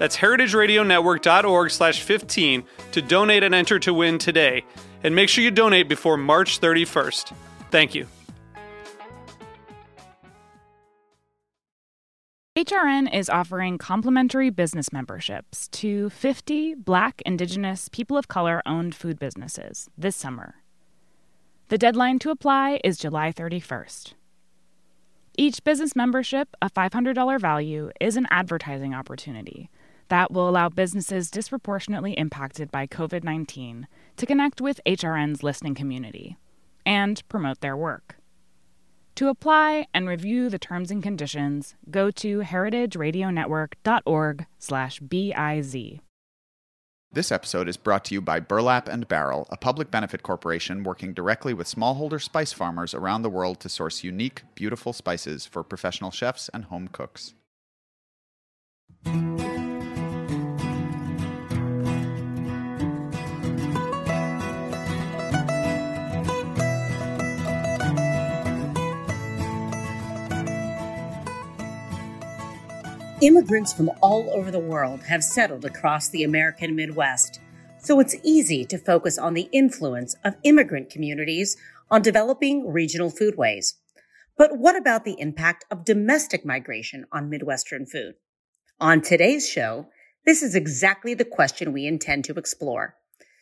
That's heritageradionetwork.org slash 15 to donate and enter to win today. And make sure you donate before March 31st. Thank you. HRN is offering complimentary business memberships to 50 Black, Indigenous, people of color owned food businesses this summer. The deadline to apply is July 31st. Each business membership, a $500 value, is an advertising opportunity that will allow businesses disproportionately impacted by COVID 19 to connect with HRN's listening community and promote their work. To apply and review the terms and conditions, go to heritageradionetwork.org/biz. This episode is brought to you by Burlap and Barrel, a public benefit corporation working directly with smallholder spice farmers around the world to source unique, beautiful spices for professional chefs and home cooks. Immigrants from all over the world have settled across the American Midwest, so it's easy to focus on the influence of immigrant communities on developing regional foodways. But what about the impact of domestic migration on Midwestern food? On today's show, this is exactly the question we intend to explore.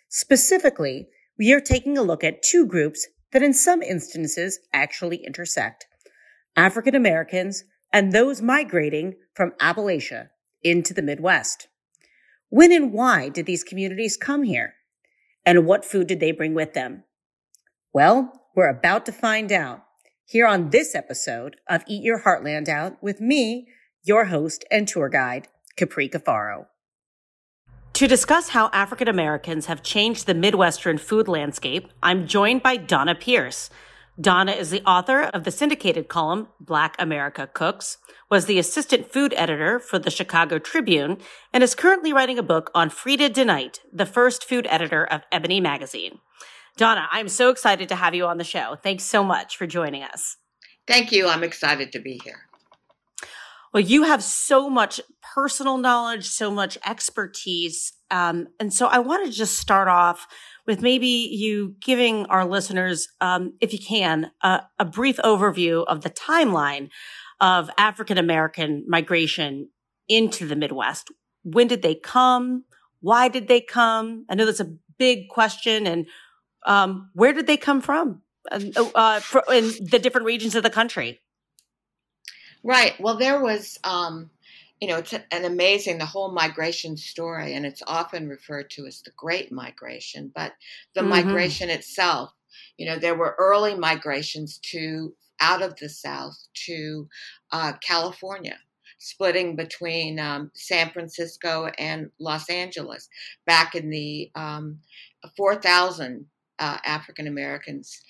Specifically, we are taking a look at two groups that in some instances actually intersect. African Americans and those migrating from Appalachia into the Midwest. When and why did these communities come here? And what food did they bring with them? Well, we're about to find out here on this episode of Eat Your Heartland Out with me, your host and tour guide, Capri Cafaro. To discuss how African Americans have changed the Midwestern food landscape, I'm joined by Donna Pierce. Donna is the author of the syndicated column Black America Cooks, was the assistant food editor for the Chicago Tribune, and is currently writing a book on Freda DeKnight, the first food editor of Ebony magazine. Donna, I'm so excited to have you on the show. Thanks so much for joining us. Thank you. I'm excited to be here. Well, you have so much personal knowledge, so much expertise. Um, and so I want to just start off with maybe you giving our listeners, um, if you can, a brief overview of the timeline of African American migration into the Midwest. When did they come? Why did they come? I know that's a big question. And um, where did they come from uh in the different regions of the country? Right. Well, there was um, you know, it's an amazing, the whole migration story, and it's often referred to as the Great Migration, but the mm-hmm. migration itself, you know, there were early migrations to out of the South to uh, California, splitting between um, San Francisco and Los Angeles back in the um, 4,000 uh, African Americans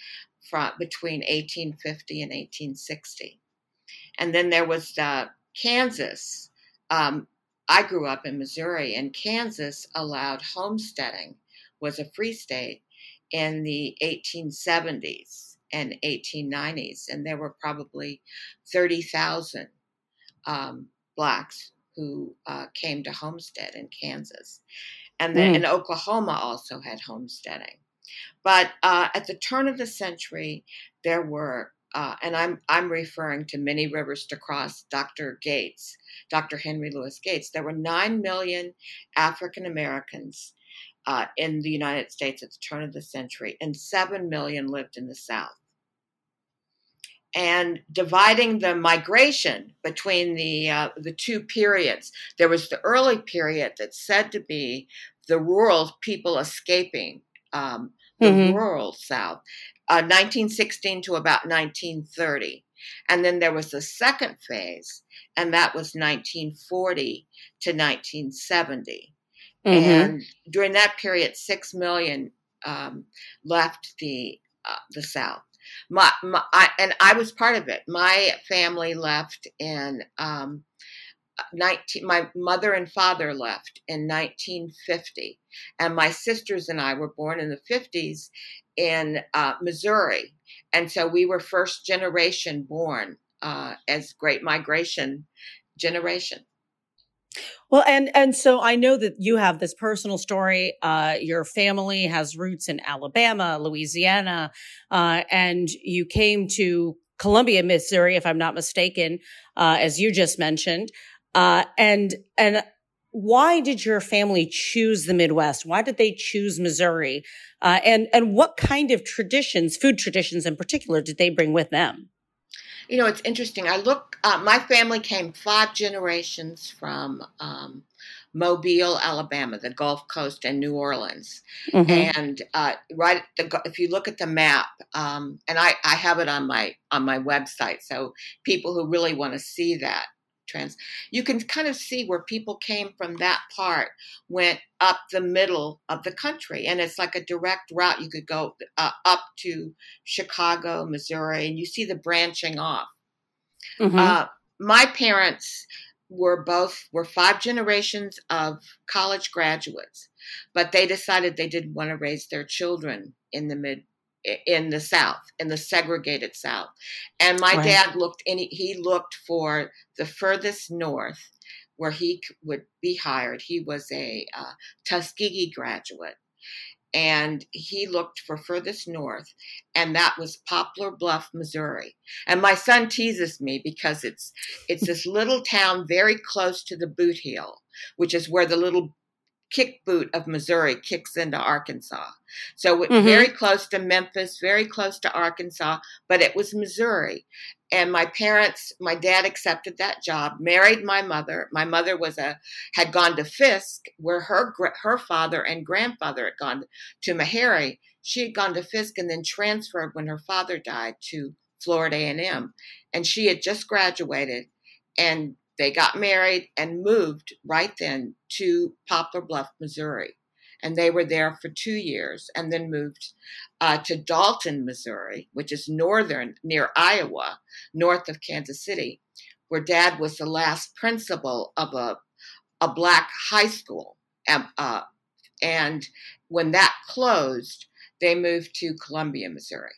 from between 1850 and 1860. And then there was uh, Kansas, um, I grew up in Missouri, and Kansas allowed homesteading, was a free state in the 1870s and 1890s, and there were probably 30,000 um, blacks who uh, came to homestead in Kansas. And then mm. in Oklahoma also had homesteading. But uh, at the turn of the century, there were uh, and I'm I'm referring to many rivers to cross. Dr. Gates, Dr. Henry Louis Gates. There were nine million African Americans uh, in the United States at the turn of the century, and 7 million lived in the South. And dividing the migration between the uh, the two periods, there was the early period that's said to be the rural people escaping um, the mm-hmm. rural South, uh, 1916 to about 1930. And then there was the second phase, and that was 1940 to 1970. Mm-hmm. And during that period, six million um, left the uh, the South. My, my I, and I was part of it. My family left in um, 19, my mother and father left in 1950, and my sisters and I were born in the 50s in uh, Missouri, and so we were first generation born uh, as Great Migration generation. Well, and and so I know that you have this personal story. Uh, your family has roots in Alabama, Louisiana, uh, and you came to Columbia, Missouri, if I'm not mistaken, uh, as you just mentioned. Uh, and, and why did your family choose the Midwest? Why did they choose Missouri? Uh, and, and what kind of traditions, food traditions in particular, did they bring with them? You know, it's interesting. I look, uh, my family came five generations from um, Mobile, Alabama, the Gulf Coast, and New Orleans. Mm-hmm. And uh, right, the, if you look at the map, um, and I, I have it on my on my website, so people who really want to see that trends. You can kind of see where people came from that part, went up the middle of the country, and it's like a direct route. You could go uh, up to Chicago, Missouri, and you see the branching off. Mm-hmm. Uh, my parents were both were five generations of college graduates, but they decided they didn't want to raise their children in the mid in the South, in the segregated South. And my right. dad looked in, he looked for the furthest north where he would be hired. He was a uh, Tuskegee graduate. And he looked for furthest north, and that was Poplar Bluff, Missouri. And my son teases me because it's it's this little town very close to the Boot Heel, which is where the little kick boot of Missouri kicks into Arkansas. So mm-hmm. very close to Memphis, very close to Arkansas, but it was Missouri. And my parents, my dad accepted that job, married my mother. My mother was a had gone to Fisk, where her her father and grandfather had gone to Meharry. She had gone to Fisk and then transferred when her father died to Florida A&M, and she had just graduated and they got married and moved right then to Poplar Bluff, Missouri. And they were there for two years and then moved uh, to Dalton, Missouri, which is northern, near Iowa, north of Kansas City, where dad was the last principal of a, a black high school. Um, uh, and when that closed, they moved to Columbia, Missouri.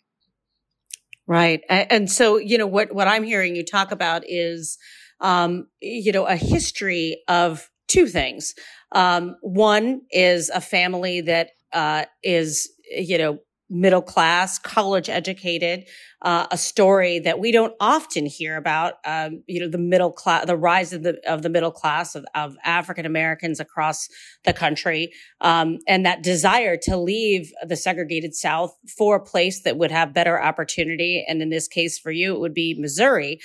Right. And so, you know, what, what I'm hearing you talk about is um, you know, a history of two things. Um, one is a family that uh, is, you know, middle class, college educated, uh, a story that we don't often hear about. Um, you know, the middle class, the rise of the of the middle class of, of African Americans across the country, um, and that desire to leave the segregated South for a place that would have better opportunity. And in this case, for you, it would be Missouri.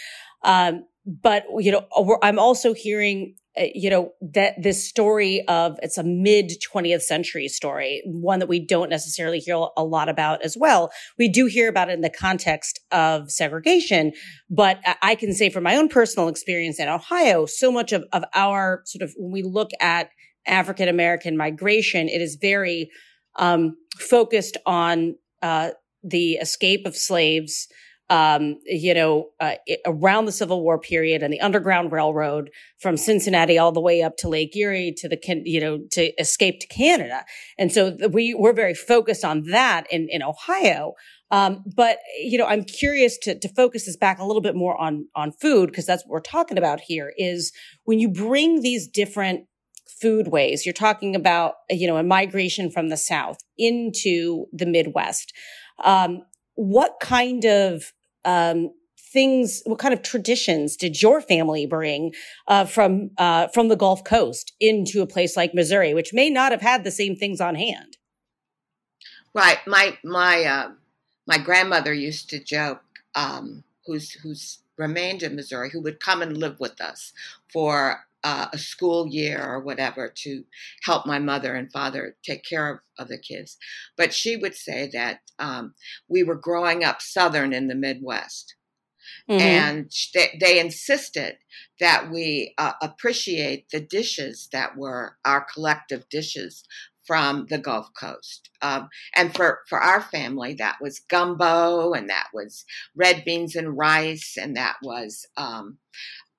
Um, but you know i'm also hearing uh, you know that this story of it's a mid 20th century story one that we don't necessarily hear a lot about as well. We do hear about it in the context of segregation but i can say from my own personal experience in ohio so much of, of our sort of when we look at african american migration it is very um, focused on uh, the escape of slaves um, you know, uh, around the Civil War period and the Underground Railroad from Cincinnati all the way up to Lake Erie to the, you know, to escape to Canada. And so we, we're very focused on that in, in Ohio. Um, but, you know, I'm curious to, to focus this back a little bit more on, on food because that's what we're talking about here is when you bring these different food ways, you're talking about, you know, a migration from the South into the Midwest. Um, what kind of um, things, what kind of traditions did your family bring uh, from uh, from the Gulf Coast into a place like Missouri, which may not have had the same things on hand? Right. My my uh, my grandmother used to joke, um, who's who's remained in Missouri, who would come and live with us for uh, a school year or whatever to help my mother and father take care of, of the kids. But she would say that um, we were growing up Southern in the Midwest. Mm-hmm. And they, they, insisted that we uh, appreciate the dishes that were our collective dishes from the Gulf Coast. Um, and for, for our family, that was gumbo, and that was red beans and rice, and that was um,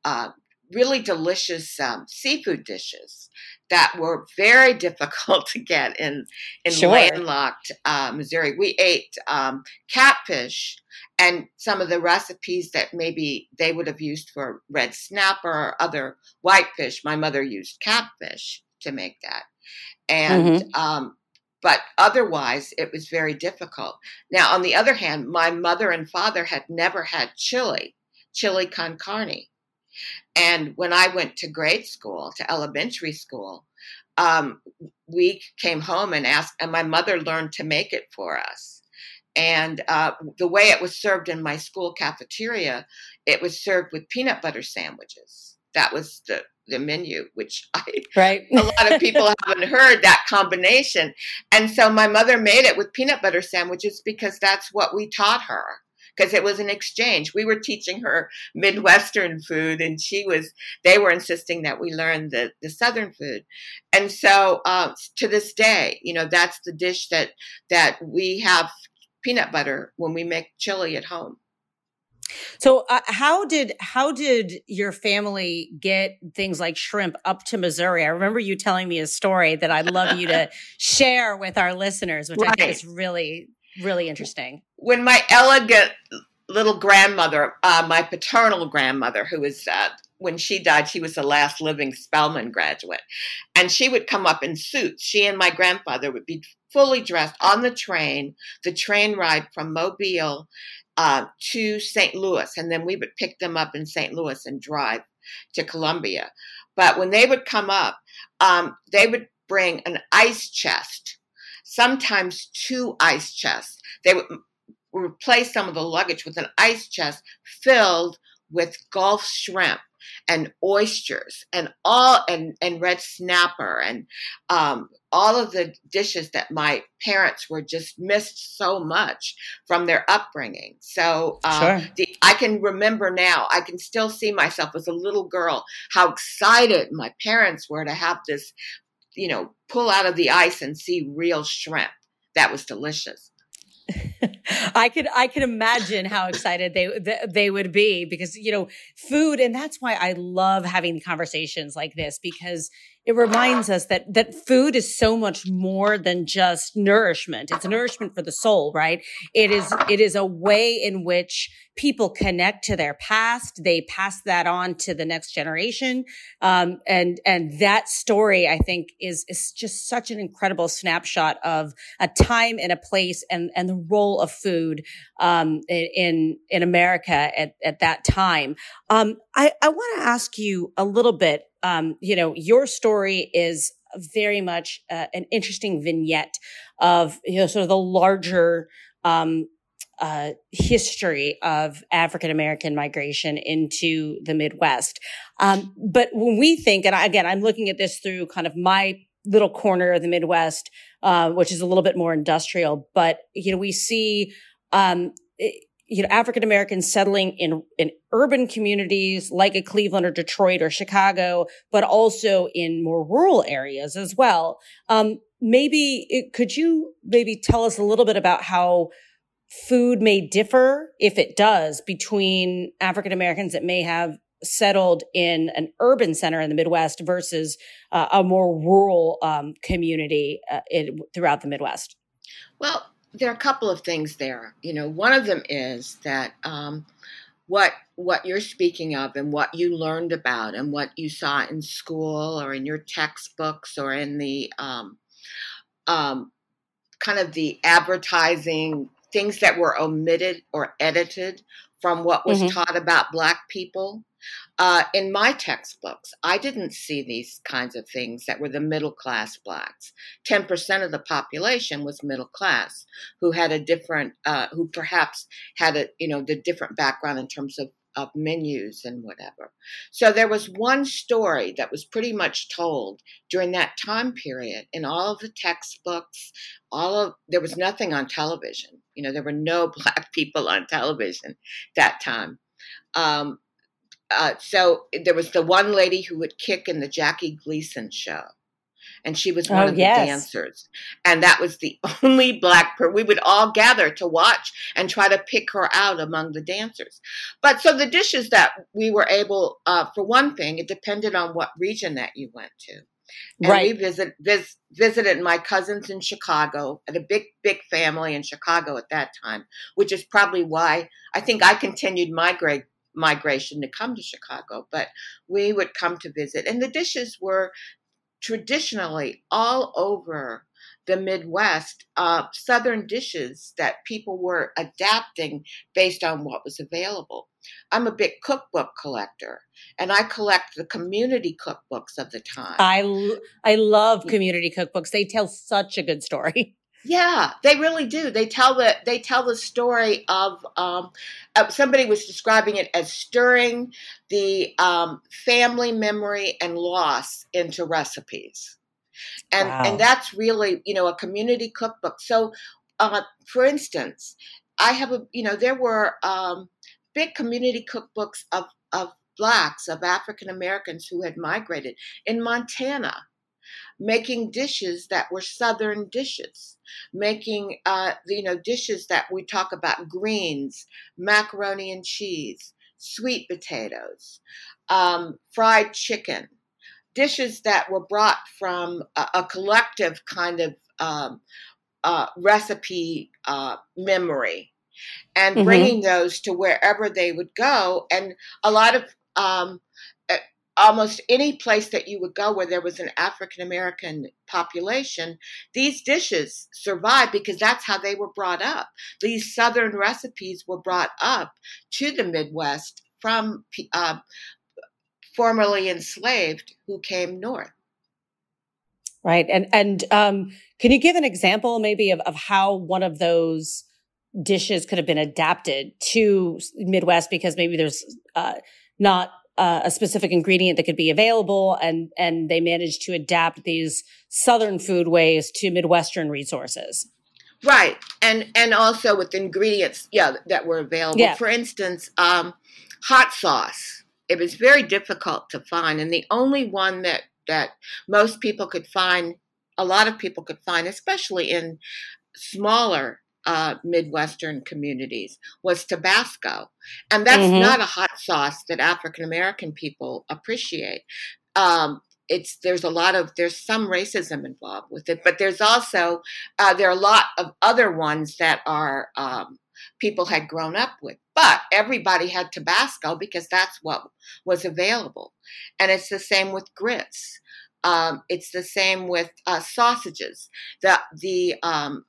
uh, really delicious um, seafood dishes that were very difficult to get in in sure. landlocked uh, Missouri. We ate um, catfish and some of the recipes that maybe they would have used for red snapper or other whitefish. My mother used catfish to make that, and mm-hmm. um, but otherwise it was very difficult. Now, on the other hand, my mother and father had never had chili, chili con carne. And when I went to grade school, to elementary school, um, we came home and asked, and my mother learned to make it for us. And uh, the way it was served in my school cafeteria, it was served with peanut butter sandwiches. That was the the menu, which I right. a lot of people haven't heard that combination. And so my mother made it with peanut butter sandwiches because that's what we taught her because it was an exchange. We were teaching her Midwestern food, and she was. They were insisting that we learn the the Southern food, and so uh, to this day, you know, that's the dish that that we have peanut butter when we make chili at home. So uh, how did how did your family get things like shrimp up to Missouri? I remember you telling me a story that I'd love you to share with our listeners, which right. I think is really really interesting. When my elegant little grandmother, uh, my paternal grandmother, who was uh, when she died, she was the last living Spelman graduate, and she would come up in suits. She and my grandfather would be fully dressed on the train, the train ride from Mobile uh, to St. Louis, and then we would pick them up in St. Louis and drive to Columbia. But when they would come up, um, they would bring an ice chest sometimes two ice chests. They would replace some of the luggage with an ice chest filled with Gulf shrimp and oysters and all and and red snapper and um, all of the dishes that my parents were just missed so much from their upbringing. So um, sure. the, I can remember now. I can still see myself as a little girl how excited my parents were to have this you know, pull out of the ice and see real shrimp. That was delicious. I could I could imagine how excited they they would be because you know food and that's why I love having conversations like this because it reminds us that that food is so much more than just nourishment. It's nourishment for the soul, right? It is it is a way in which people connect to their past. They pass that on to the next generation, um, and and that story, I think, is is just such an incredible snapshot of a time and a place and and the role of food um, in in America at at that time. Um, I I want to ask you a little bit um, you know, your story is very much uh, an interesting vignette of, you know, sort of the larger, um, uh, history of African American migration into the Midwest. Um, but when we think, and again, I'm looking at this through kind of my little corner of the Midwest, uh, which is a little bit more industrial, but, you know, we see, um, you know, African Americans settling in, in urban communities like a Cleveland or Detroit or Chicago, but also in more rural areas as well. Um, maybe it, could you maybe tell us a little bit about how food may differ, if it does, between African Americans that may have settled in an urban center in the Midwest versus uh, a more rural um, community uh, in, throughout the Midwest? Well, there are a couple of things there. You know, one of them is that um, what what you're speaking of and what you learned about and what you saw in school or in your textbooks or in the um, um, kind of the advertising things that were omitted or edited from what was mm-hmm. taught about Black people. Uh, in my textbooks, I didn't see these kinds of things that were the middle class blacks. 10% of the population was middle class who had a different, uh, who perhaps had a, you know, the different background in terms of of menus and whatever. So there was one story that was pretty much told during that time period in all of the textbooks, all of there was nothing on television. You know, there were no black people on television that time. Um, uh, so there was the one lady who would kick in the Jackie Gleason show and she was one oh, of the yes. dancers. And that was the only black person. We would all gather to watch and try to pick her out among the dancers. But so the dishes that we were able, uh, for one thing, it depended on what region that you went to. And right. we visit, vis, visited my cousins in Chicago, at a big, big family in Chicago at that time, which is probably why I think I continued my great migration to come to Chicago, but we would come to visit. And the dishes were traditionally all over the Midwest, uh, Southern dishes that people were adapting based on what was available. I'm a big cookbook collector, and I collect the community cookbooks of the time. I I love community cookbooks. They tell such a good story. Yeah, they really do. They tell the they tell the story of um, uh, somebody was describing it as stirring the um, family memory and loss into recipes, and wow. and that's really you know a community cookbook. So, uh, for instance, I have a you know there were um, big community cookbooks of of blacks of African Americans who had migrated in Montana making dishes that were Southern dishes, making, uh, you know, dishes that we talk about greens, macaroni and cheese, sweet potatoes, um, fried chicken, dishes that were brought from a, a collective kind of um, uh, recipe uh, memory and mm-hmm. bringing those to wherever they would go. And a lot of um, almost any place that you would go where there was an African American population, these dishes survived because that's how they were brought up. These Southern recipes were brought up to the Midwest from uh, formerly enslaved who came north. Right, and and um, can you give an example maybe of, of how one of those dishes could have been adapted to Midwest because maybe there's uh, not uh, a specific ingredient that could be available and and they managed to adapt these southern food ways to midwestern resources. Right. And and also with ingredients yeah that were available. Yeah. for instance um, hot sauce. It was very difficult to find and the only one that that most people could find a lot of people could find especially in smaller uh, Midwestern communities was Tabasco. And that's mm-hmm. not a hot sauce that African American people appreciate. Um, it's there's a lot of there's some racism involved with it, but there's also uh, there are a lot of other ones that are um, people had grown up with. But everybody had Tabasco because that's what was available, and it's the same with grits. Um, it's the same with uh, sausages. The the um,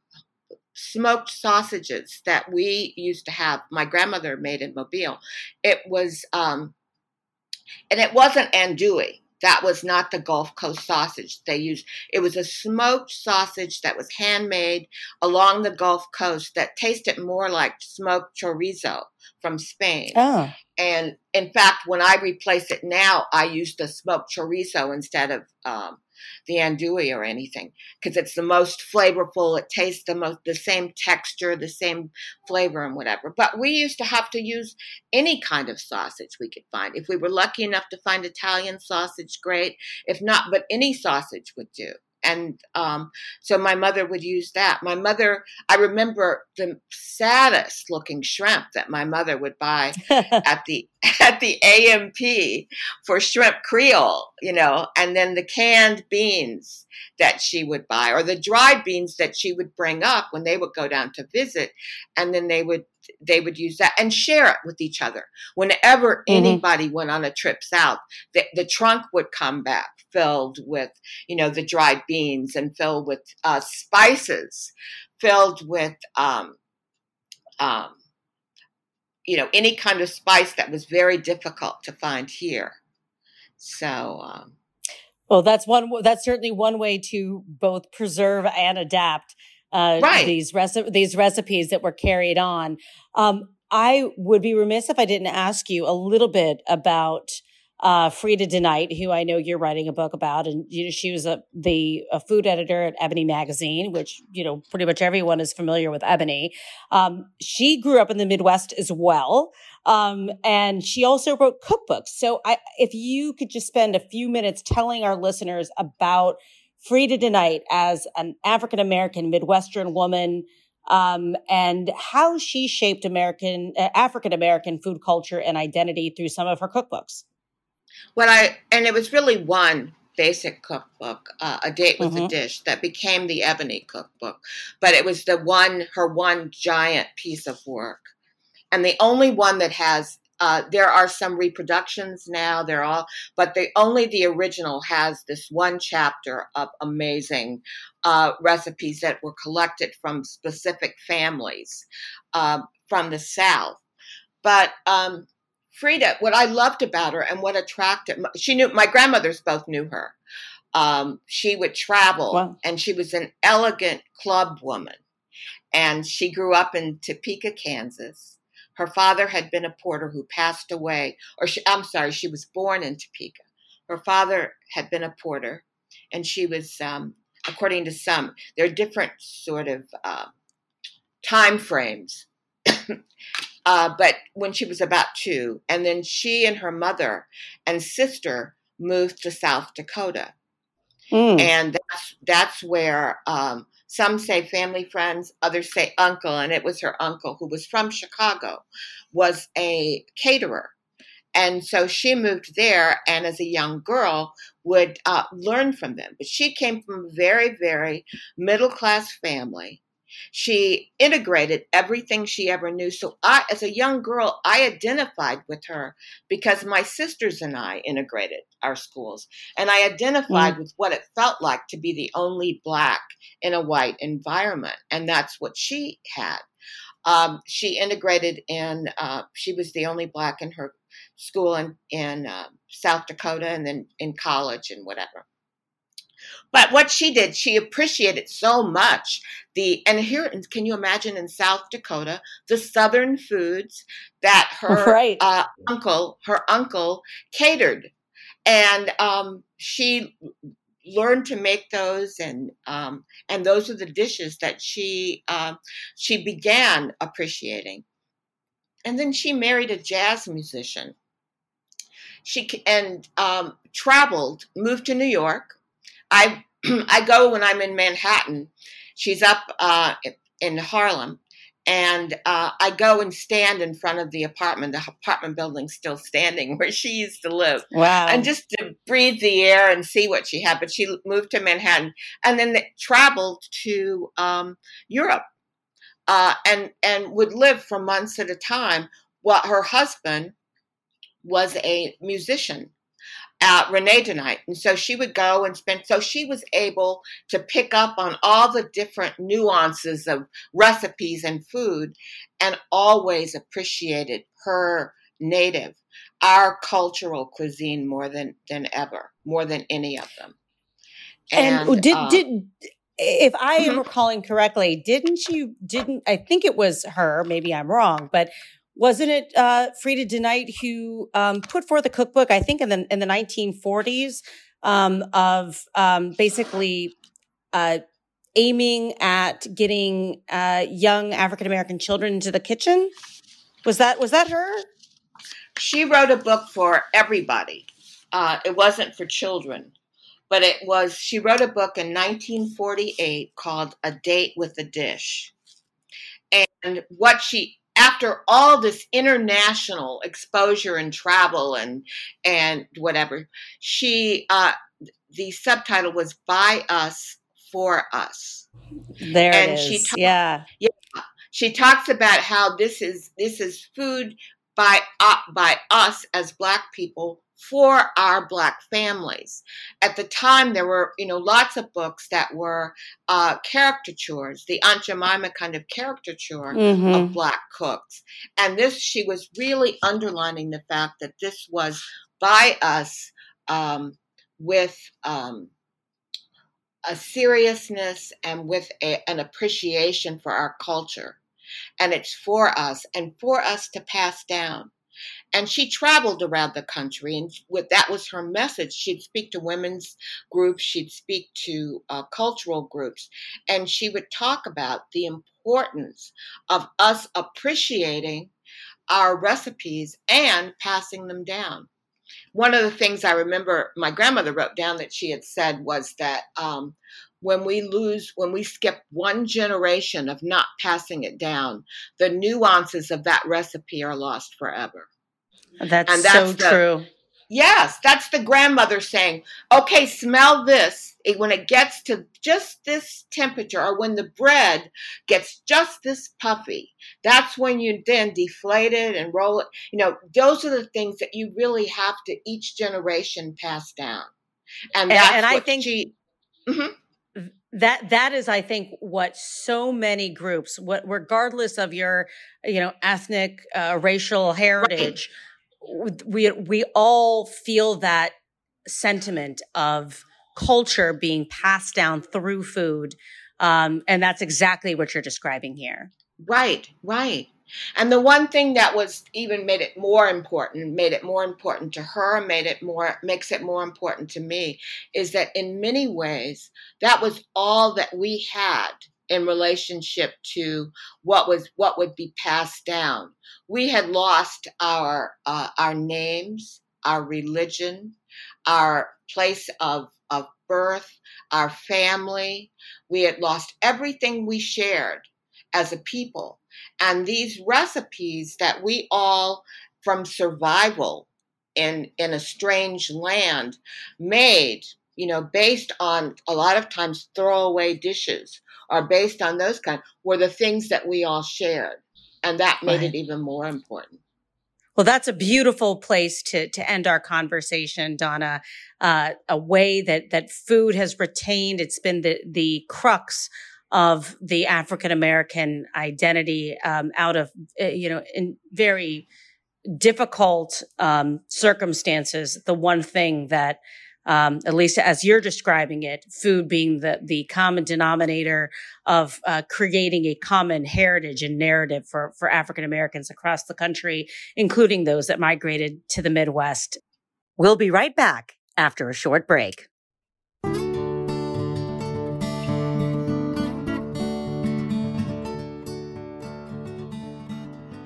smoked sausages that we used to have. My grandmother made in Mobile. It was, um, and it wasn't andouille. That was not the Gulf Coast sausage they used. It was a smoked sausage that was handmade along the Gulf Coast that tasted more like smoked chorizo from Spain. Oh. And in fact, when I replace it now, I use the smoked chorizo instead of um, the andouille or anything because it's the most flavorful. It tastes the most the same texture, the same flavor, and whatever. But we used to have to use any kind of sausage we could find. If we were lucky enough to find Italian sausage, great. If not, but any sausage would do and um, so my mother would use that. My mother, I remember the saddest looking shrimp that my mother would buy at the at the A&P for shrimp Creole, you know, and then the canned beans that she would buy, or the dried beans that she would bring up when they would go down to visit, and then they would they would use that and share it with each other. Whenever mm-hmm. anybody went on a trip south, the, the trunk would come back filled with, you know, the dried beans and filled with uh, spices, filled with um, um, you know, any kind of spice that was very difficult to find here. So, um, well, that's one. That's certainly one way to both preserve and adapt uh, right. these reci- these recipes that were carried on. Um, I would be remiss if I didn't ask you a little bit about uh, Freda DeKnight, who I know you're writing a book about, and you know she was a the a food editor at Ebony magazine, which you know pretty much everyone is familiar with Ebony. Um, she grew up in the Midwest as well, um, and she also wrote cookbooks. So, I, if you could just spend a few minutes telling our listeners about Freda DeKnight as an African American Midwestern woman. Um, and how she shaped American, uh, African American food culture and identity through some of her cookbooks. What I and it was really one basic cookbook, uh, a date with mm-hmm. a dish, that became the Ebony cookbook. But it was the one, her one giant piece of work, and the only one that has. Uh, there are some reproductions now. They're all, but the only the original has this one chapter of amazing uh, recipes that were collected from specific families uh, from the South. But um, Freda, what I loved about her and what attracted, she knew my grandmothers both knew her. Um, she would travel, wow. and she was an elegant club woman. And she grew up in Topeka, Kansas. Her father had been a porter who passed away, or she, I'm sorry, she was born in Topeka. Her father had been a porter, and she was, um, according to some, there are different sort of uh, time frames. Uh, but when she was about two, and then she and her mother and sister moved to South Dakota, mm. and that's that's where um, some say family friends, others say uncle, and it was her uncle who was from Chicago, was a caterer, and so she moved there, and as a young girl would uh, learn from them. But she came from a very very middle class family she integrated everything she ever knew. So I, as a young girl, I identified with her because my sisters and I integrated our schools. And I identified mm. with what it felt like to be the only black in a white environment. And that's what she had. Um, she integrated in, uh, she was the only black in her school in, in uh, South Dakota and then in college and whatever. But what she did, she appreciated so much the and here can you imagine in South Dakota the southern foods that her right. uh, uncle her uncle catered, and um, she learned to make those and um, and those are the dishes that she uh, she began appreciating. And then she married a jazz musician. She and um, traveled, moved to New York, I I go when I'm in Manhattan. She's up uh, in Harlem, and uh, I go and stand in front of the apartment. The apartment building's still standing where she used to live. Wow! And just to breathe the air and see what she had. But she moved to Manhattan, and then traveled to um, Europe, uh, and and would live for months at a time. While her husband was a musician at Renee tonight. And so she would go and spend, so she was able to pick up on all the different nuances of recipes and food and always appreciated her native, our cultural cuisine more than, than ever, more than any of them. And, and did, uh, did, if I am mm-hmm. recalling correctly, didn't you, didn't, I think it was her, maybe I'm wrong, but wasn't it uh, Freda DeKnight who um, put forth a cookbook? I think in the in the 1940s um, of um, basically uh, aiming at getting uh, young African American children into the kitchen. Was that was that her? She wrote a book for everybody. Uh, it wasn't for children, but it was. She wrote a book in 1948 called "A Date with a Dish." And what she after all this international exposure and travel and and whatever, she uh, the subtitle was "By Us for Us." There and it is. She talk, yeah, yeah. She talks about how this is this is food by uh, by us as Black people for our black families. At the time, there were, you know, lots of books that were uh, caricatures, the Aunt Jemima kind of caricature mm-hmm. of black cooks. And this, she was really underlining the fact that this was by us um, with um, a seriousness and with a, an appreciation for our culture. And it's for us and for us to pass down. And she traveled around the country, and with, that was her message. She'd speak to women's groups, she'd speak to uh, cultural groups, and she would talk about the importance of us appreciating our recipes and passing them down. One of the things I remember my grandmother wrote down that she had said was that um, when we lose, when we skip one generation of not passing it down, the nuances of that recipe are lost forever. That's, and that's so the, true. Yes, that's the grandmother saying, okay, smell this. when it gets to just this temperature, or when the bread gets just this puffy, that's when you then deflate it and roll it. You know, those are the things that you really have to each generation pass down. And, that's and, and I think she, mm-hmm that that is i think what so many groups what regardless of your you know ethnic uh, racial heritage. We we all feel that sentiment of culture being passed down through food um, and that's exactly what you're describing here. Right right. And the one thing that was even made it more important, made it more important to her, made it more makes it more important to me, is that in many ways that was all that we had in relationship to what was what would be passed down. We had lost our uh, our names, our religion, our place of of birth, our family. We had lost everything we shared as a people and these recipes that we all, from survival in, in a strange land, made, you know, based on a lot of times throwaway dishes or based on those kind, were the things that we all shared. And that made right. it even more important. Well, that's a beautiful place to to end our conversation, Donna. Uh, a way that that food has retained. It's been the the crux of the African American identity um, out of, eh, you know, in very difficult um, circumstances. The one thing that, um, at least as you're describing it, food being the the common denominator of uh, creating a common heritage and narrative for for African Americans across the country, including those that migrated to the Midwest. We'll be right back after a short break.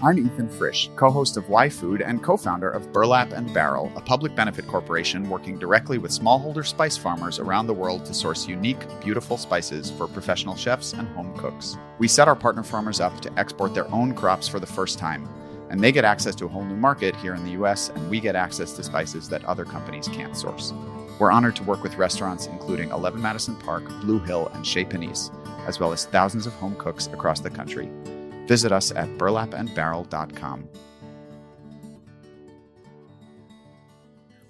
I'm Ethan Frisch, co host of Why Food and co founder of Burlap and Barrel, a public benefit corporation working directly with smallholder spice farmers around the world to source unique, beautiful spices for professional chefs and home cooks. We set our partner farmers up to export their own crops for the first time, and they get access to a whole new market here in the US, and we get access to spices that other companies can't source. We're honored to work with restaurants including 11 Madison Park, Blue Hill, and Chez Panisse, as well as thousands of home cooks across the country. Visit us at burlapandbarrel.com.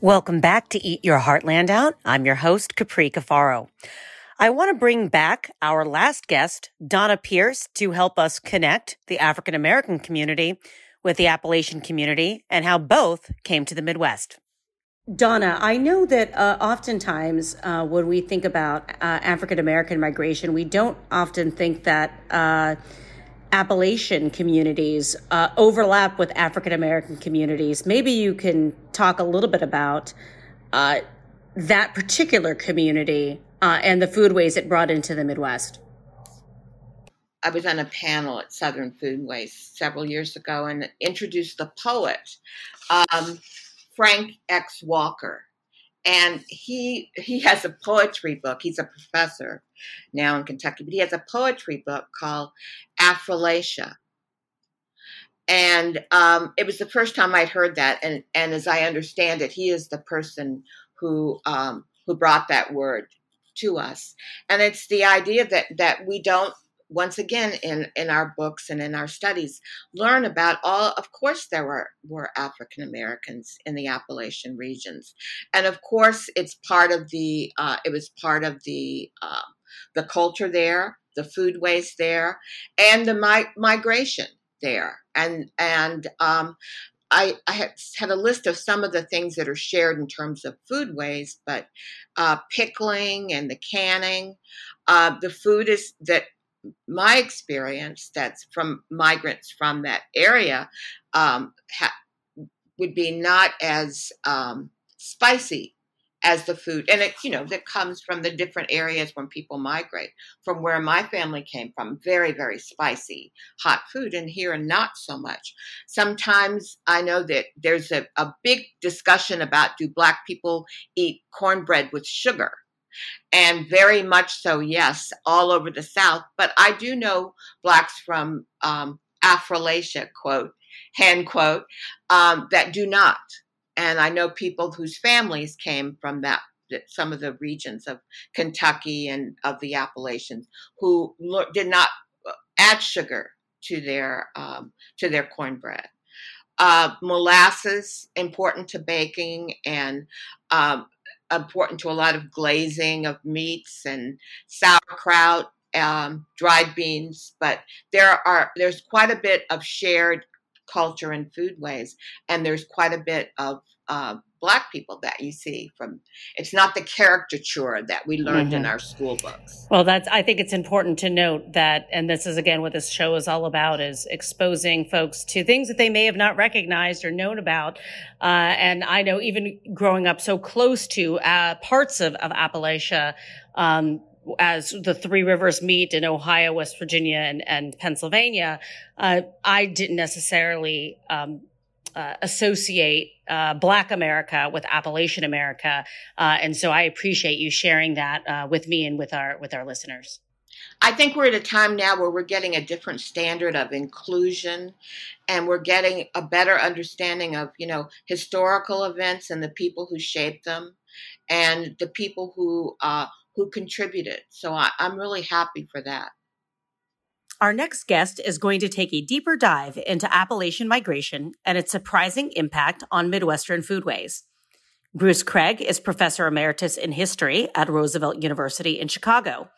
Welcome back to Eat Your Heartland Out. I'm your host, Capri Cafaro. I want to bring back our last guest, Donna Pierce, to help us connect the African American community with the Appalachian community and how both came to the Midwest. Donna, I know that uh, oftentimes uh, when we think about uh, African American migration, we don't often think that uh, Appalachian communities uh, overlap with African American communities. Maybe you can talk a little bit about uh, that particular community uh, and the foodways it brought into the Midwest. I was on a panel at Southern Foodways several years ago and introduced the poet um, Frank X. Walker and he he has a poetry book. He's a professor now in Kentucky, but he has a poetry book called Affrilachia. And um, it was the first time I'd heard that, and and as I understand it, he is the person who um, who brought that word to us. And it's the idea that that we don't once again in in our books and in our studies learn about all of course there were were african americans in the appalachian regions. And of course it's part of the uh, it was part of the uh, the culture there the food foodways there and the mi- migration there. And and um, I, I had, a list of some of the things that are shared in terms of foodways, but uh, pickling and the canning, uh, the food is that my experience that's from migrants from that area um, ha- would be not as um, spicy as the food and it you know that comes from the different areas when people migrate from where my family came from very very spicy hot food and here not so much. Sometimes i know that there's a, a big discussion about do black people eat cornbread with sugar and very much so, yes, all over the South. But I do know blacks from um, Affrilachia, quote, hand quote, um, that do not. And I know people whose families came from that some of the regions of Kentucky and of the Appalachians who did not uh, add sugar to their um, to their cornbread. Uh, molasses important to baking and um, important to a lot of glazing of meats and sauerkraut, um, dried beans. But there are there's quite a bit of shared culture and foodways, and there's quite a bit of uh, black people that you see from it's not the caricature that we learned mm-hmm. in our school books well that's i think it's important to note that and this is again what this show is all about is exposing folks to things that they may have not recognized or known about uh, and i know even growing up so close to uh, parts of, of appalachia um, as the three rivers meet in Ohio, West Virginia, and, and Pennsylvania, uh, I didn't necessarily um, uh, associate uh, Black America with Appalachian America, uh, and so I appreciate you sharing that uh, with me and with our with our listeners. I think we're at a time now where we're getting a different standard of inclusion, and we're getting a better understanding of you know historical events and the people who shaped them, and the people who uh, who contributed. So I, I'm really happy for that. Our next guest is going to take a deeper dive into Appalachian migration and its surprising impact on Midwestern foodways. Bruce Kraig is professor emeritus in history at Roosevelt University in Chicago.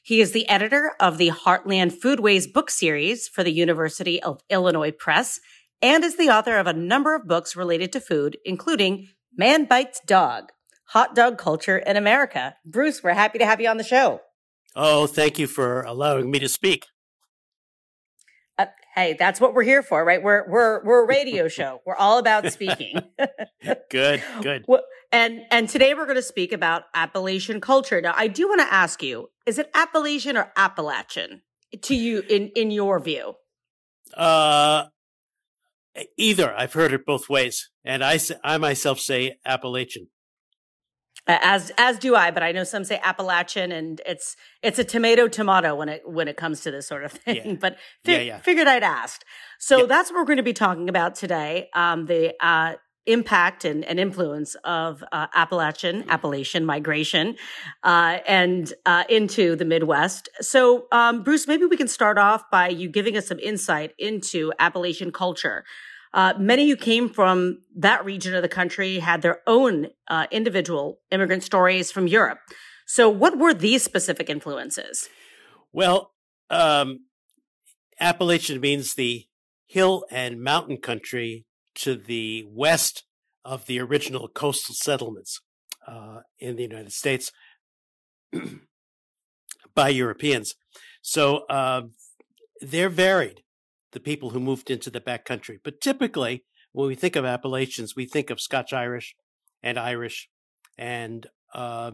He is the editor of the Heartland Foodways book series for the University of Illinois Press and is the author of a number of books related to food, including Man Bites Dog, Hot Dog Culture in America. Bruce, we're happy to have you on the show. Oh, thank you for allowing me to speak hey, that's what we're here for, right? We're we're we're a radio show. We're all about speaking. good, good. And and today we're going to speak about Appalachian culture. Now, I do want to ask you: Is it Appalachian or Appalachian to you in in your view? Uh, either. I've heard it both ways, and I I myself say Appalachian as as do I, but I know some say Appalachian, and it's it's a tomato tomato when it when it comes to this sort of thing. Yeah. But fi- yeah, yeah. figured I'd ask. So that's what we're going to be talking about today: um, the uh, impact and, and, influence of uh, Appalachian Appalachian migration uh, and uh, into the Midwest. So, um, Bruce, maybe we can start off by you giving us some insight into Appalachian culture. Uh, many who came from that region of the country had their own uh, individual immigrant stories from Europe. So, what were these specific influences? Well, um, Appalachian means the hill and mountain country to the west of the original coastal settlements uh, in the United States by Europeans. So uh, they're varied the people who moved into the backcountry. But typically, when we think of Appalachians, we think of Scotch Irish and Irish and uh,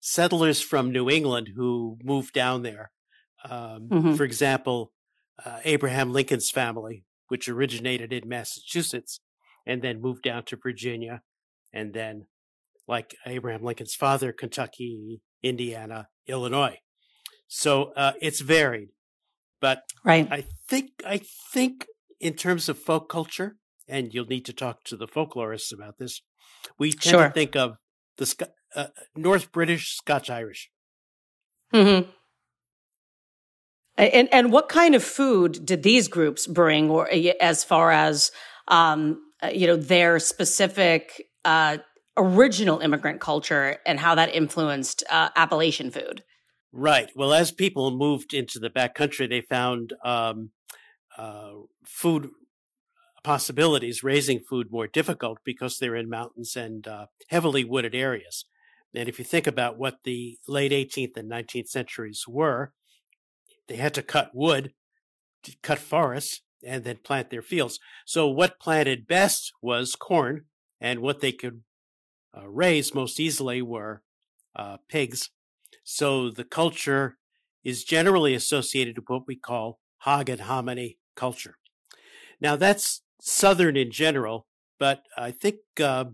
settlers from New England who moved down there. Um, mm-hmm. For example, uh, Abraham Lincoln's family, which originated in Massachusetts and then moved down to Virginia, and then, like Abraham Lincoln's father, Kentucky, Indiana, Illinois. So uh, it's varied. But right. I think I think in terms of folk culture, and you'll need to talk to the folklorists about this. We tend sure. to think of the uh, North British Scotch Irish. Hmm. And and what kind of food did these groups bring, or as far as um, uh, you know their specific uh, original immigrant culture and how that influenced uh, Appalachian food? Right. Well, as people moved into the back country, they found um, uh, food possibilities, raising food more difficult because they're in mountains and uh, heavily wooded areas. And if you think about what the late 18th and 19th centuries were, they had to cut wood, to cut forests, and then plant their fields. So what planted best was corn, and what they could uh, raise most easily were uh, pigs. So the culture is generally associated with what we call hog and hominy culture. Now that's southern in general, but I think uh,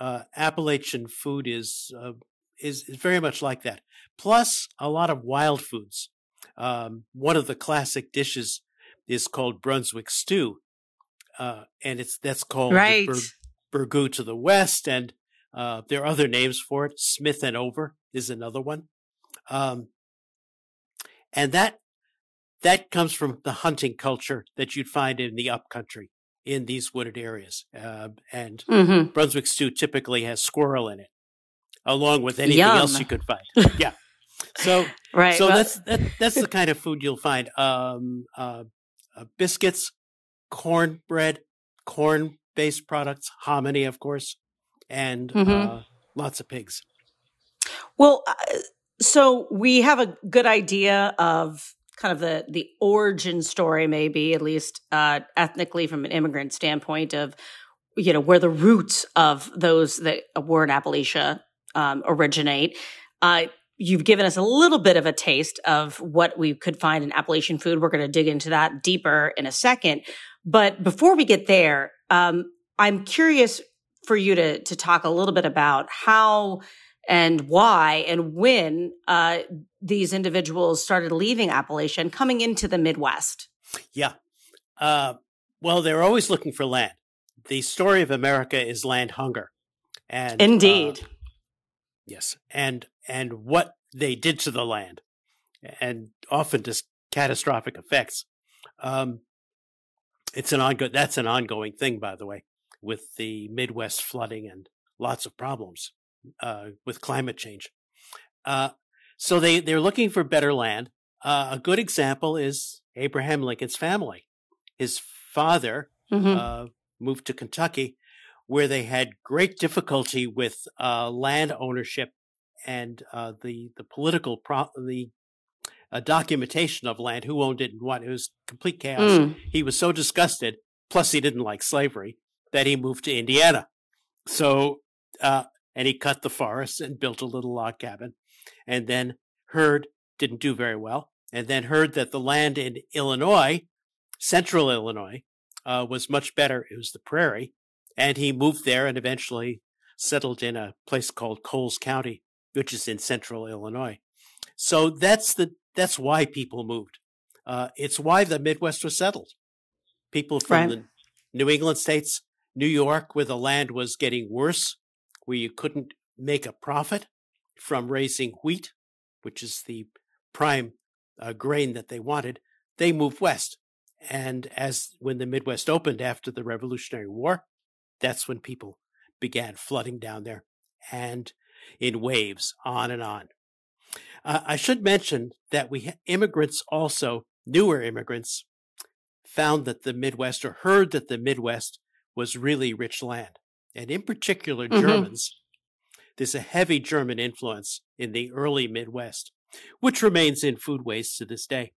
uh, Appalachian food is, uh, is is very much like that. Plus a lot of wild foods. Um, one of the classic dishes is called Brunswick stew, uh, and it's that's called right. Bur- burgoo to the west, and uh, there are other names for it. Smith and over is another one, um, and that that comes from the hunting culture that you'd find in the upcountry in these wooded areas. Uh, and mm-hmm. Brunswick stew typically has squirrel in it, along with anything Yum. else you could find. yeah. So, right. So well, that's that, that's the kind of food you'll find. Um, uh, uh, biscuits, cornbread, corn-based products, hominy, of course, and mm-hmm. Uh, lots of pigs. Well, uh, so we have a good idea of kind of the the origin story, maybe at least uh, ethnically from an immigrant standpoint of you know where the roots of those that were in Appalachia um, originate. Uh, you've given us a little bit of a taste of what we could find in Appalachian food. We're going to dig into that deeper in a second. But before we get there, um, I'm curious for you to to talk a little bit about how and why and when uh, these individuals started leaving Appalachia and coming into the Midwest. Yeah. Uh, well, they're always looking for land. The story of America is land hunger. And indeed. Uh, yes. And and what they did to the land and often just catastrophic effects. Um, it's an ongoing that's an ongoing thing, by the way, with the Midwest flooding and lots of problems uh, with climate change. Uh, so they, they're looking for better land. Uh, a good example is Abraham Lincoln's family. His father mm-hmm. Uh, moved to Kentucky, where they had great difficulty with uh, land ownership and uh, the the political pro- the documentation of land, who owned it and what. It was complete chaos. Mm. He was so disgusted. Plus, he didn't like slavery that he moved to Indiana. So uh, and he cut the forest and built a little log cabin. And then heard didn't do very well, and then heard that the land in Illinois, central Illinois, uh, was much better. It was the prairie, and he moved there and eventually settled in a place called Coles County, which is in central Illinois. So that's the that's why people moved. Uh, it's why the Midwest was settled. People from right. the New England states, New York, where the land was getting worse, where you couldn't make a profit from raising wheat, which is the prime uh, grain that they wanted, they moved west. And as when the Midwest opened after the Revolutionary War, that's when people began flooding down there and in waves on and on. Uh, I should mention that we immigrants also, newer immigrants, found that the Midwest or heard that the Midwest was really rich land and in particular mm-hmm. Germans, there's a heavy German influence in the early Midwest, which remains in foodways to this day.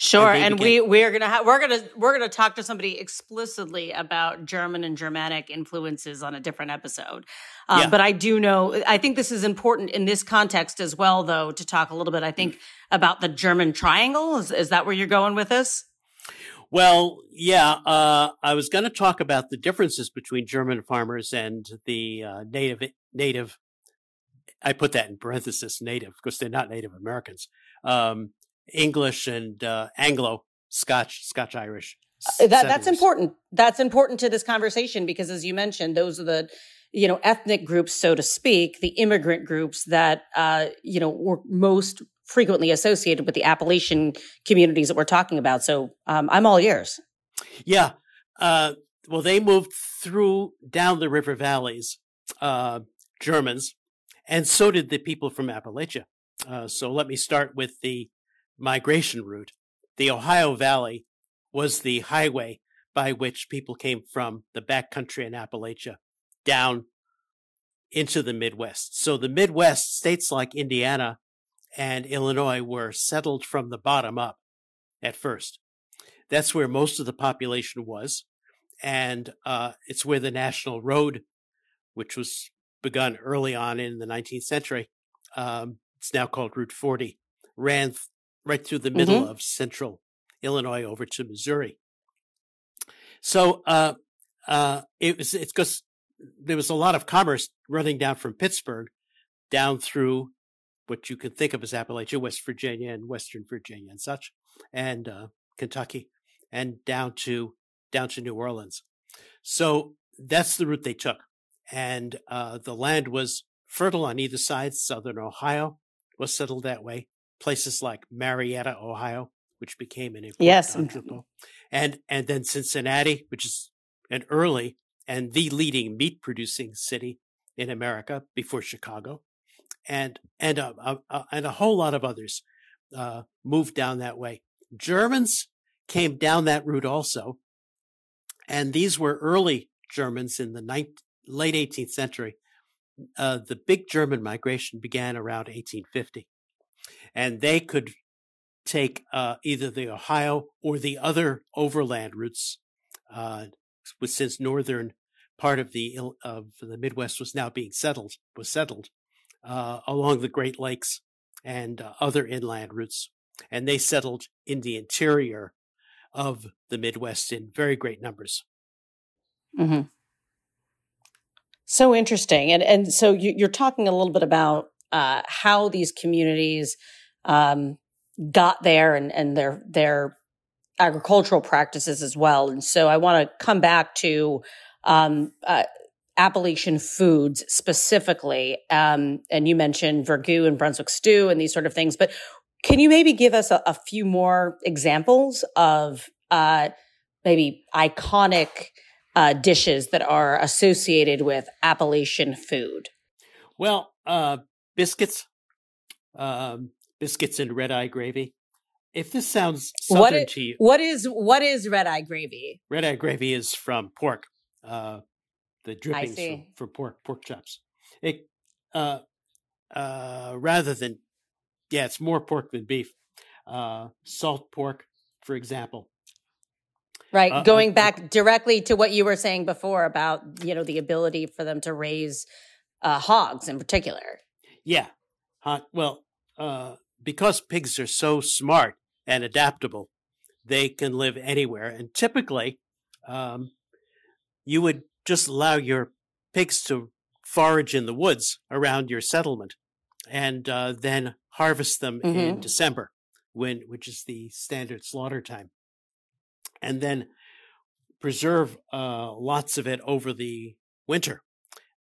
Sure, and, and we we are gonna have we're gonna we're gonna talk to somebody explicitly about German and Germanic influences on a different episode. Um, yeah. But I do know I think this is important in this context as well, though, to talk a little bit. I think about the German Triangle. Is, is that where you're going with this? Well, yeah, uh, I was going to talk about the differences between German farmers and the uh, native native. I put that in parenthesis, native, because they're not Native Americans. Um, English and uh, Anglo, Scotch, Scotch Irish. Uh, that, that's important. That's important to this conversation because, as you mentioned, those are the you know ethnic groups, so to speak, the immigrant groups that uh, you know were most frequently associated with the Appalachian communities that we're talking about. So um, I'm all ears. Yeah. Uh, well, they moved through down the river valleys, uh, Germans, and so did the people from Appalachia. Uh, so let me start with the migration route. The Ohio Valley was the highway by which people came from the backcountry in Appalachia down into the Midwest. So the Midwest states like Indiana and Illinois were settled from the bottom up at first. That's where most of the population was. And uh, it's where the National Road, which was begun early on in the 19th century, um, it's now called Route 40, ran th- right through the middle mm-hmm. of central Illinois over to Missouri. So uh, uh, it was it's because there was a lot of commerce running down from Pittsburgh down through what you can think of as Appalachia, West Virginia and Western Virginia and such, and uh, Kentucky, and down to down to New Orleans. So that's the route they took, and uh, the land was fertile on either side. Southern Ohio was settled that way. Places like Marietta, Ohio, which became an important yes. entrepot, and and then Cincinnati, which is an early and the leading meat producing city in America before Chicago, and and a, a, a and a whole lot of others uh, moved down that way. Germans came down that route also, and these were early Germans in the ninth, late 18th century. Uh, the big German migration began around 1850, and they could take uh, either the Ohio or the other overland routes, uh, since northern part of the of the Midwest was now being settled was settled along the Great Lakes and uh, other inland routes, and they settled in the interior of the Midwest in very great numbers. Mm-hmm. So interesting, and and so you, are talking a little bit about uh, how these communities um, got there and and their their agricultural practices as well. And so I want to come back to um, uh, Appalachian foods specifically. Um, and you mentioned burgoo and Brunswick stew and these sort of things, but can you maybe give us a, a few more examples of uh, maybe iconic uh, dishes that are associated with Appalachian food? Well, uh, biscuits, um, biscuits and red eye gravy. If this sounds southern what is, to you, what is what is red eye gravy? Red eye gravy is from pork uh, the drippings for, from, pork pork chops. It uh, uh, rather than yeah, it's more pork than beef. Uh, salt pork, for example. Right, uh, going back directly to what you were saying before about you know the ability for them to raise uh, hogs in particular. Yeah, well, uh, because pigs are so smart and adaptable, they can live anywhere. And typically, um, you would just allow your pigs to forage in the woods around your settlement and uh, then harvest them mm-hmm. in December, when which is the standard slaughter time, and then preserve uh, lots of it over the winter.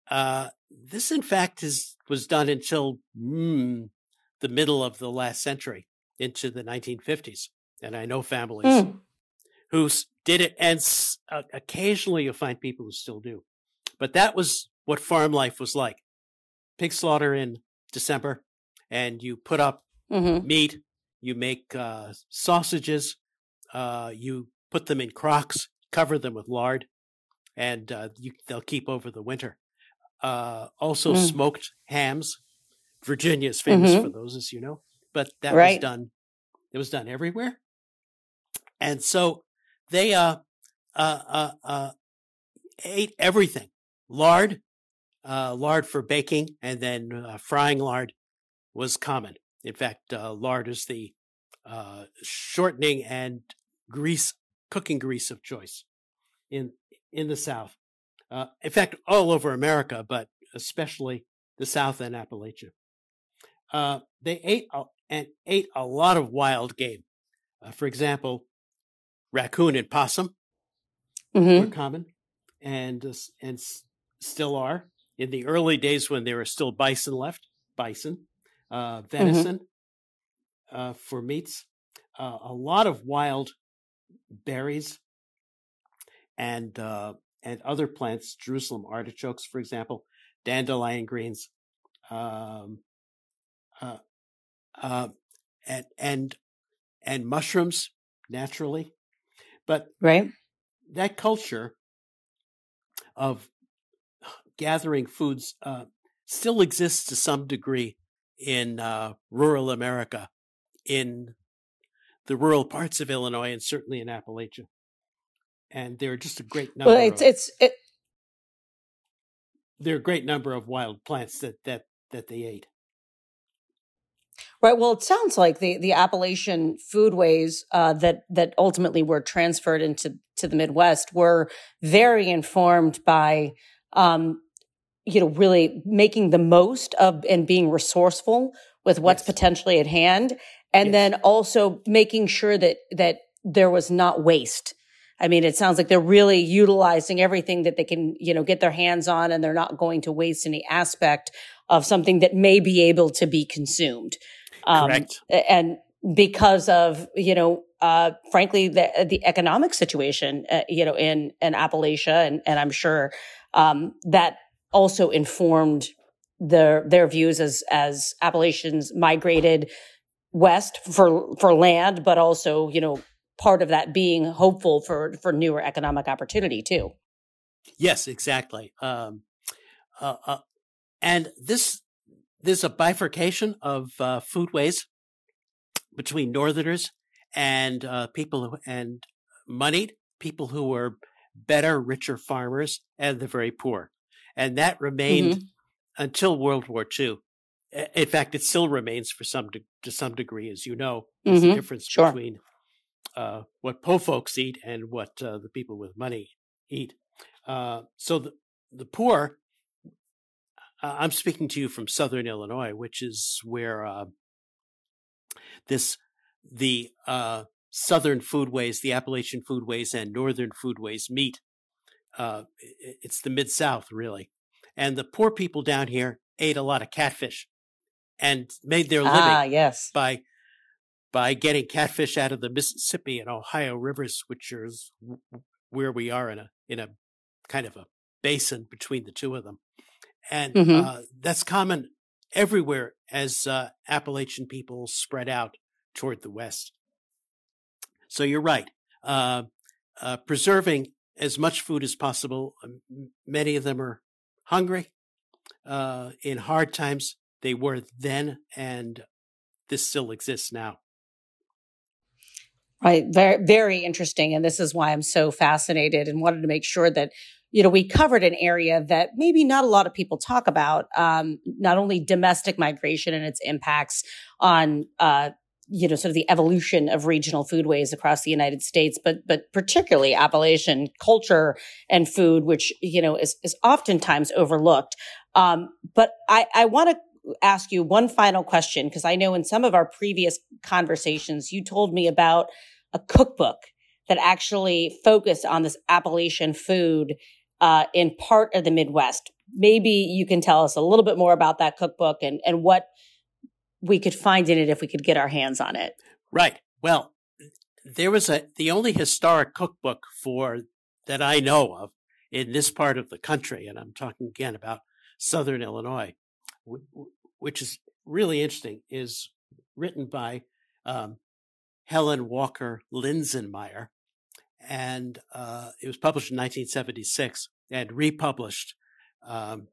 Uh, this, in fact, is was done until mm, the middle of the last century, into the 1950s, and I know families mm. Who did it, and uh, occasionally you'll find people who still do. But that was what farm life was like. Pig slaughter in December, and you put up mm-hmm. meat, you make uh, sausages, uh, you put them in crocks, cover them with lard, and uh, you, they'll keep over the winter. Uh, also, mm. smoked hams. Virginia is famous mm-hmm. for those, as you know, but that right. was done. It was done everywhere, and so they uh, uh, uh, uh, ate everything lard, uh, lard for baking, and then uh, frying lard was common. In fact, lard is the shortening and grease, cooking grease of choice in in the South. In fact, all over America, but especially the South and Appalachia. They ate a, and ate a lot of wild game. For example, raccoon and possum mm-hmm. were common, and uh, and still are in the early days when there were still bison left. Bison, uh, mm-hmm. venison, uh, for meats, uh, a lot of wild berries and uh, and other plants, Jerusalem artichokes, for example, dandelion greens, um, uh, uh, and and and mushrooms naturally, but right that culture of gathering foods uh, still exists to some degree in uh, rural America, in the rural parts of Illinois, and certainly in Appalachia. And there are just a great number. Well, it's of, it's it, there are a great number of wild plants that that that they ate. Right. Well, it sounds like the the Appalachian foodways uh, that that ultimately were transferred into to the Midwest were very informed by, um, you know, really making the most of and being resourceful with what's yes. potentially at hand, and yes. then also making sure that that there was not waste. I mean, it sounds like they're really utilizing everything that they can, you know, get their hands on, and they're not going to waste any aspect of something that may be able to be consumed. Um, Correct. And because of, you know, uh, frankly, the, the economic situation, uh, you know, in, in Appalachia, and, and I'm sure, um, that also informed their, their views as, as Appalachians migrated west for, for land, but also, you know, part of that being hopeful for, for newer economic opportunity too. Yes, exactly. Um, uh, uh, and this there's a bifurcation of uh, foodways between Northerners and uh, people who, and moneyed people who were better, richer farmers and the very poor, and that remained mm-hmm. until World War II. In fact, it still remains for some de- to some degree, as you know. Mm-hmm. a difference sure. between uh, what poor folks eat and what uh, the people with money eat. Uh, so the the poor uh, I'm speaking to you from Southern Illinois, which is where uh, this the uh, Southern foodways, the Appalachian foodways, and Northern foodways meet. Uh, it's the Mid South, really, and the poor people down here ate a lot of catfish and made their living ah, yes. by by getting catfish out of the Mississippi and Ohio rivers, which is where we are in a in a kind of a basin between the two of them and mm-hmm. uh, that's common everywhere as uh, Appalachian people spread out toward the west. So you're right. Uh, uh preserving as much food as possible. Um, many of them are hungry. Uh, in hard times, they were then, and this still exists now. Right. Very, very interesting. And this is why I'm so fascinated and wanted to make sure that you know, we covered an area that maybe not a lot of people talk about, um, not only domestic migration and its impacts on, uh, you know, sort of the evolution of regional foodways across the United States, but but particularly Appalachian culture and food, which you know is is oftentimes overlooked. Um, but I I want to ask you one final question because I know in some of our previous conversations you told me about a cookbook that actually focused on this Appalachian food uh, in part of the Midwest. Maybe you can tell us a little bit more about that cookbook and, and what we could find in it if we could get our hands on it. Right. Well, there was a the only historic cookbook for that I know of in this part of the country, and I'm talking again about Southern Illinois, which is really interesting, is written by um, Helen Walker Linsenmeyer, and uh, it was published in 1976 and republished um,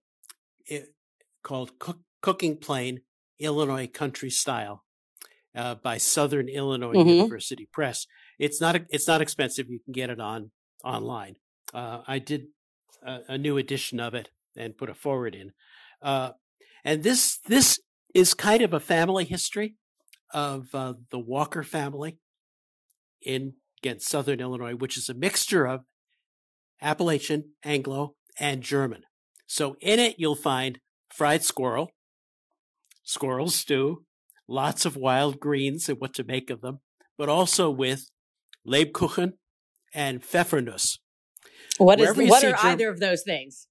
it, called Cook, Cooking Plain Illinois Country Style uh, by Southern Illinois mm-hmm. University Press. It's not it's not expensive. You can get it on online. Uh, I did a, a, new edition of it and put a foreword in. Uh, and this this is kind of a family history of uh, the Walker family in against Southern Illinois, which is a mixture of Appalachian, Anglo, and German. So in it, you'll find fried squirrel, squirrel stew, lots of wild greens and what to make of them, but also with Lebkuchen and Pfeffernuss. What is what are German, either of those things?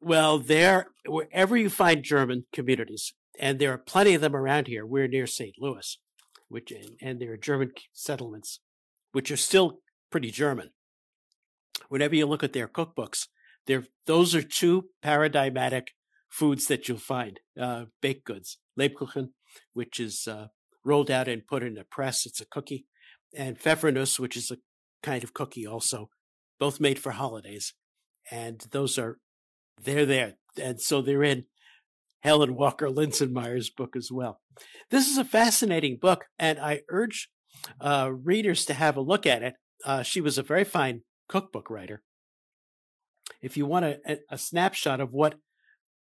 well, there wherever you find German communities, and there are plenty of them around here. We're near St. Louis, which and there are German settlements, which are still pretty German. Whenever you look at their cookbooks, there those are two paradigmatic foods that you'll find: uh, baked goods, Lebkuchen, which is uh, rolled out and put in a press. It's a cookie, and Pfeffernuss, which is a kind of cookie also, both made for holidays. And those are they're there, and so they're in Helen Walker Linsenmeyer's book as well. This is a fascinating book, and I urge uh, readers to have a look at it. Uh, she was a very fine cookbook writer. If you want a, a snapshot of what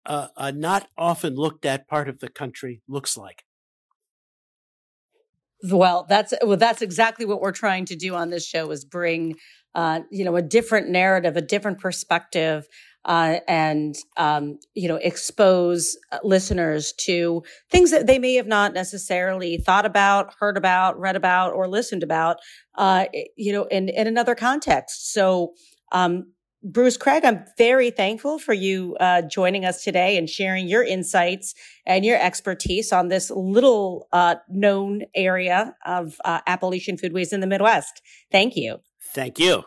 uh, a not often looked at part of the country looks like. Well, that's well, that's exactly what we're trying to do on this show is bring, uh, you know, a different narrative, a different perspective, uh, and um, you know expose uh, listeners to things that they may have not necessarily thought about, heard about, read about, or listened about, uh, you know, in in another context. So. Um, Bruce Kraig, I'm very thankful for you uh, joining us today and sharing your insights and your expertise on this little uh, known area of uh, Appalachian foodways in the Midwest. Thank you. Thank you.